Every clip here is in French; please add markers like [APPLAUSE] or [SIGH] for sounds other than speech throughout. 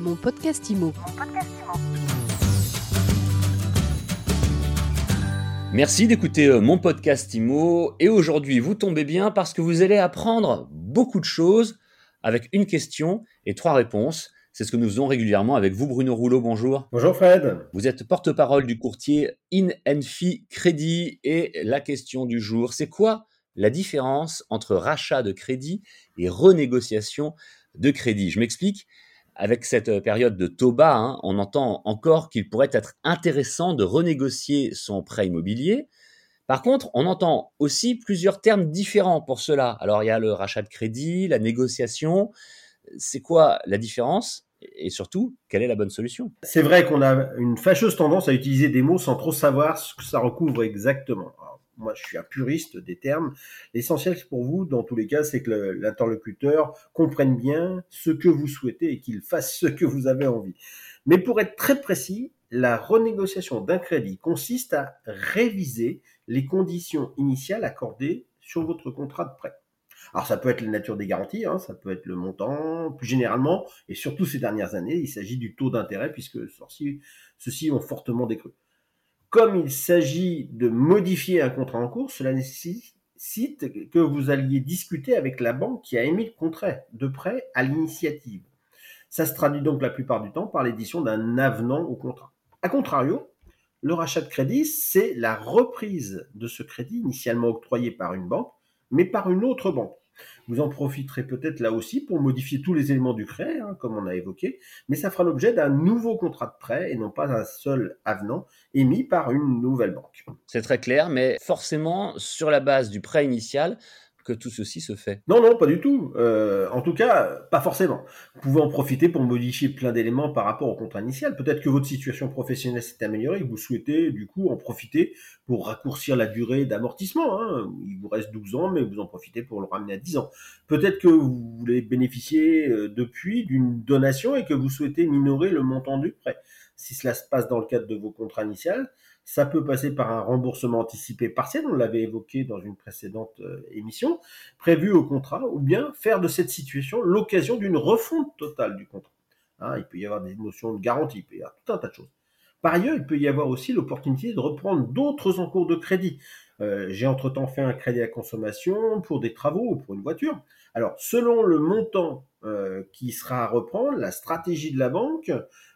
Mon podcast IMO. Merci d'écouter euh, mon podcast IMO et aujourd'hui vous tombez bien parce que vous allez apprendre beaucoup de choses avec une question et trois réponses. C'est ce que nous faisons régulièrement avec vous Bruno Rouleau, bonjour. Bonjour Fred. Vous êtes porte-parole du courtier InFi Crédit et la question du jour, c'est quoi la différence entre rachat de crédit et renégociation de crédit? Je m'explique. Avec cette période de taux bas, hein, on entend encore qu'il pourrait être intéressant de renégocier son prêt immobilier. Par contre, on entend aussi plusieurs termes différents pour cela. Alors, il y a le rachat de crédit, la négociation. C'est quoi la différence? Et surtout, quelle est la bonne solution? C'est vrai qu'on a une fâcheuse tendance à utiliser des mots sans trop savoir ce que ça recouvre exactement moi je suis un puriste des termes. L'essentiel pour vous, dans tous les cas, c'est que l'interlocuteur comprenne bien ce que vous souhaitez et qu'il fasse ce que vous avez envie. Mais pour être très précis, la renégociation d'un crédit consiste à réviser les conditions initiales accordées sur votre contrat de prêt. Alors ça peut être la nature des garanties, hein, ça peut être le montant, plus généralement, et surtout ces dernières années, il s'agit du taux d'intérêt puisque ceux-ci ont fortement décru. Comme il s'agit de modifier un contrat en cours, cela nécessite que vous alliez discuter avec la banque qui a émis le contrat de prêt à l'initiative. Ça se traduit donc la plupart du temps par l'édition d'un avenant au contrat. A contrario, le rachat de crédit, c'est la reprise de ce crédit initialement octroyé par une banque, mais par une autre banque. Vous en profiterez peut-être là aussi pour modifier tous les éléments du prêt, hein, comme on a évoqué, mais ça fera l'objet d'un nouveau contrat de prêt et non pas un seul avenant émis par une nouvelle banque. C'est très clair, mais forcément, sur la base du prêt initial, tout ceci se fait. Non, non, pas du tout. Euh, en tout cas, pas forcément. Vous pouvez en profiter pour modifier plein d'éléments par rapport au contrat initial. Peut-être que votre situation professionnelle s'est améliorée et vous souhaitez du coup en profiter pour raccourcir la durée d'amortissement. Hein. Il vous reste 12 ans, mais vous en profitez pour le ramener à 10 ans. Peut-être que vous voulez bénéficier euh, depuis d'une donation et que vous souhaitez minorer le montant du prêt. Si cela se passe dans le cadre de vos contrats initiaux, ça peut passer par un remboursement anticipé partiel, on l'avait évoqué dans une précédente euh, émission, prévu au contrat, ou bien faire de cette situation l'occasion d'une refonte totale du contrat. Hein, il peut y avoir des notions de garantie, il peut y avoir tout un tas de choses. Par ailleurs, il peut y avoir aussi l'opportunité de reprendre d'autres encours de crédit. Euh, j'ai entre-temps fait un crédit à consommation pour des travaux ou pour une voiture. Alors, selon le montant euh, qui sera à reprendre, la stratégie de la banque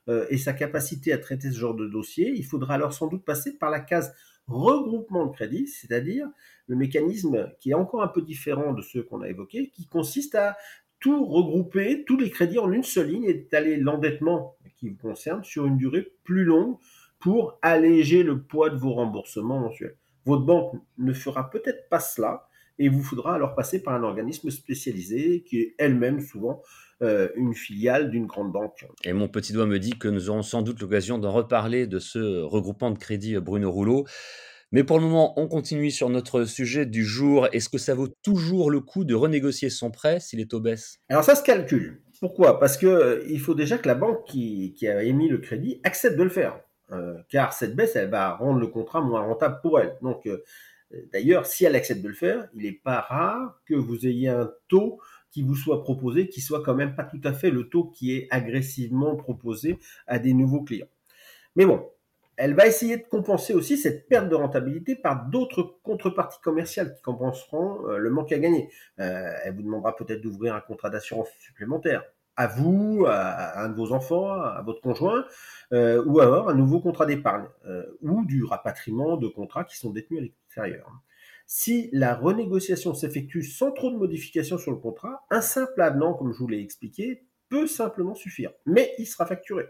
euh, et sa capacité à traiter ce genre de dossier, il faudra alors sans doute passer par la case regroupement de crédit, c'est-à-dire le mécanisme qui est encore un peu différent de ceux qu'on a évoqués, qui consiste à tout regrouper, tous les crédits en une seule ligne et d'étaler l'endettement qui vous concerne sur une durée plus longue pour alléger le poids de vos remboursements mensuels. Votre banque ne fera peut-être pas cela, et il vous faudra alors passer par un organisme spécialisé qui est elle-même souvent euh, une filiale d'une grande banque. Et mon petit doigt me dit que nous aurons sans doute l'occasion d'en reparler de ce regroupement de crédit euh, Bruno Rouleau. Mais pour le moment, on continue sur notre sujet du jour. Est-ce que ça vaut toujours le coup de renégocier son prêt si les taux baissent Alors ça se calcule. Pourquoi? Parce que euh, il faut déjà que la banque qui, a émis le crédit accepte de le faire. car cette baisse, elle va rendre le contrat moins rentable pour elle. Donc D'ailleurs, si elle accepte de le faire, il n'est pas rare que vous ayez un taux qui vous soit proposé, qui soit quand même pas tout à fait le taux qui est agressivement proposé à des nouveaux clients. Mais bon, elle va essayer de compenser aussi cette perte de rentabilité par d'autres contreparties commerciales qui compenseront euh, le manque à gagner. Euh, elle vous demandera peut-être d'ouvrir un contrat d'assurance supplémentaire à vous, à, un de vos enfants, à votre conjoint, euh, ou alors un nouveau contrat d'épargne, euh, ou du rapatriement de contrats qui sont détenus à l'extérieur. Si la renégociation s'effectue sans trop de modifications sur le contrat, un simple avenant, comme je vous l'ai expliqué, peut simplement suffire, mais il sera facturé.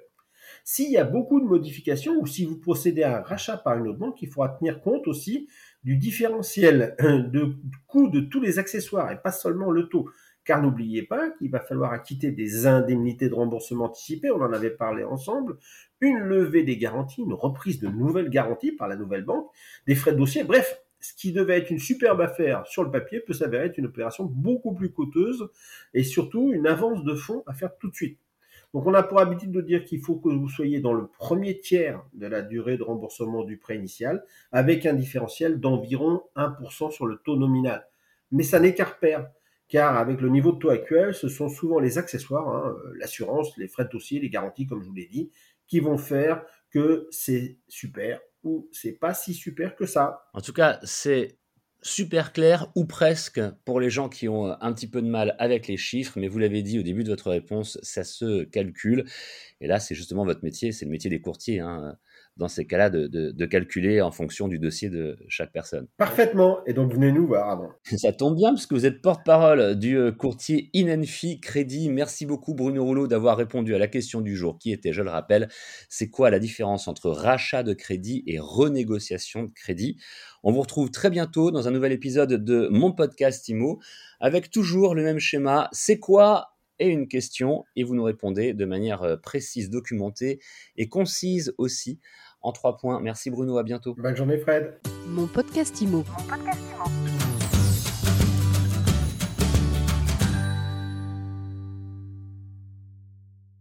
S'il y a beaucoup de modifications ou si vous procédez à un rachat par une autre banque, il faudra tenir compte aussi du différentiel de coût de tous les accessoires et pas seulement le taux. Car n'oubliez pas qu'il va falloir acquitter des indemnités de remboursement anticipé, on en avait parlé ensemble, une levée des garanties, une reprise de nouvelles garanties par la nouvelle banque, des frais de dossier, bref, ce qui devait être une superbe affaire sur le papier peut s'avérer être une opération beaucoup plus coûteuse et surtout une avance de fonds à faire tout de suite. Donc on a pour habitude de dire qu'il faut que vous soyez dans le premier tiers de la durée de remboursement du prêt initial avec un différentiel d'environ 1% sur le taux nominal. Mais ça n'est qu'à car avec le niveau de taux actuel, ce sont souvent les accessoires, hein, l'assurance, les frais de dossier, les garanties, comme je vous l'ai dit, qui vont faire que c'est super ou c'est pas si super que ça. En tout cas, c'est super clair ou presque pour les gens qui ont un petit peu de mal avec les chiffres, mais vous l'avez dit au début de votre réponse, ça se calcule. Et là, c'est justement votre métier, c'est le métier des courtiers. Hein dans ces cas-là, de, calculer en fonction du dossier de chaque personne. Parfaitement. Et donc, venez nous voir avant. [LAUGHS] Ça tombe bien, parce que vous êtes porte-parole du euh, courtier Inenfi Crédit. Merci beaucoup, Bruno Rouleau, d'avoir répondu à la question du jour, qui était, je le rappelle, c'est quoi la différence entre rachat de crédit et renégociation de crédit? On vous retrouve très bientôt dans un nouvel épisode de mon podcast IMO, avec toujours le même schéma. C'est quoi et une question et vous nous répondez de manière euh, précise, documentée et concise aussi en trois points. Merci Bruno, à bientôt. Bonne journée Fred. Mon podcast Imo. Mon podcast Imo.